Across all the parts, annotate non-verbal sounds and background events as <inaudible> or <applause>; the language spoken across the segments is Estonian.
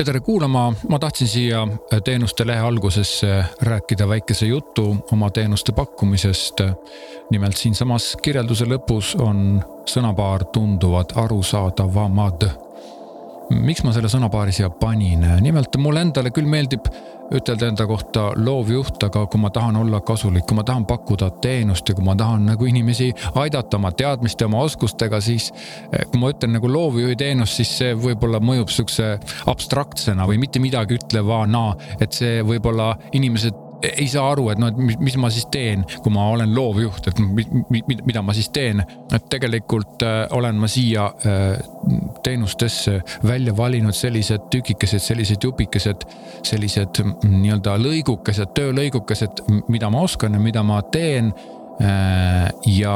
ja tere kuulama, ma tahtsin siia teenuste lehe algusesse rääkida väikese jutu oma teenuste pakkumisest. nimelt siinsamas kirjelduse lõpus on sõnapaar tunduvad arusaadavamad. Miks ma selle sõnapaari siia panin, nimelt mulle endale küll meeldib ütelda enda kohta loovjuht, aga kui ma tahan olla kasulik, kui ma tahan pakkuda teenust ja kui ma tahan nagu inimesi aidata oma teadmiste, oma oskustega, siis eh, kui ma ütlen nagu loovjuhi teenus, siis see võib-olla mõjub siukse abstraktsena või mitte midagi ütlevana, et see võib-olla inimesed ei saa aru, et noh, et mis, ma siis teen, kui ma olen loovjuht, et mi, mi, mida ma siis teen. et tegelikult äh, olen ma siia äh, teenustesse välja valinud sellised tükikesed, sellised jupikesed, sellised mm, nii-öelda lõigukesed, töölõigukesed, mida ma oskan ja mida ma teen Äh, ja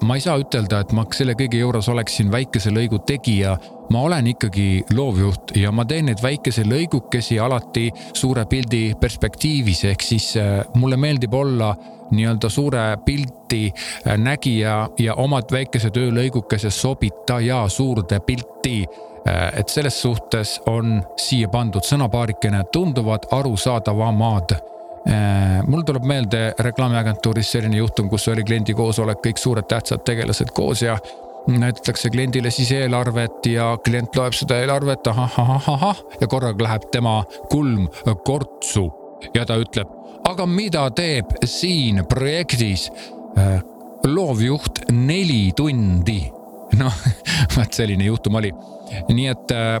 ma ei saa ütelda, et ma selle kõige juures oleksin väikese lõigu tegija. Ma olen ikkagi loovjuht ja ma teen neid väikese lõigukesi alati suure pildi perspektiivis, ehk siis äh, mulle meeldib olla nii-öelda suure pilti äh, nägija ja omad väikese töölõigukese sobitaja suurde pilti. Et selles suhtes on siia pandud sõnapaarikene tunduvad arusaadavamad. Äh, mul tuleb meelde reklaamiagentuuris selline juhtum, kus oli kliendi koosolek, kõik suured tähtsad tegelased koos ja näidatakse kliendile siis eelarvet ja klient loeb seda eelarvet ahah, ahah, ahah ja korraga läheb tema kulm kortsu ja ta ütleb, aga mida teeb siin projektis äh, loovjuht neli tundi noh, <laughs> vaat selline juhtum oli. nii et äh,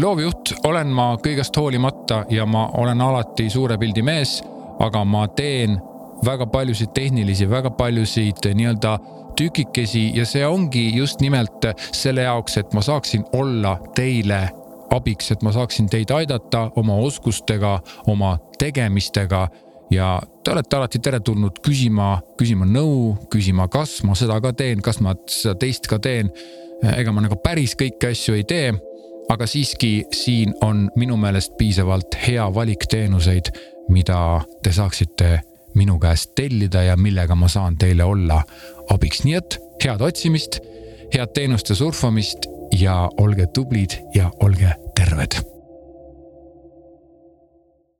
loovjuht olen ma kõigest hoolimata ja ma olen alati suure pildi mees, aga ma teen väga paljusid tehnilisi, väga paljusid nii-öelda tükikesi ja see ongi just nimelt selle jaoks, et ma saaksin olla teile abiks, et ma saaksin teid aidata oma oskustega, oma tegemistega ja te olete alati teretulnud küsima, küsima nõu, küsima, kas ma seda ka teen, kas ma seda teist ka teen. ega ma nagu päris kõiki asju ei tee, aga siiski siin on minu meelest piisavalt hea valik teenuseid, mida te saaksite minu käest tellida ja millega ma saan teile olla abiks, nii et head otsimist, head teenuste surfamist ja olge tublid ja olge terved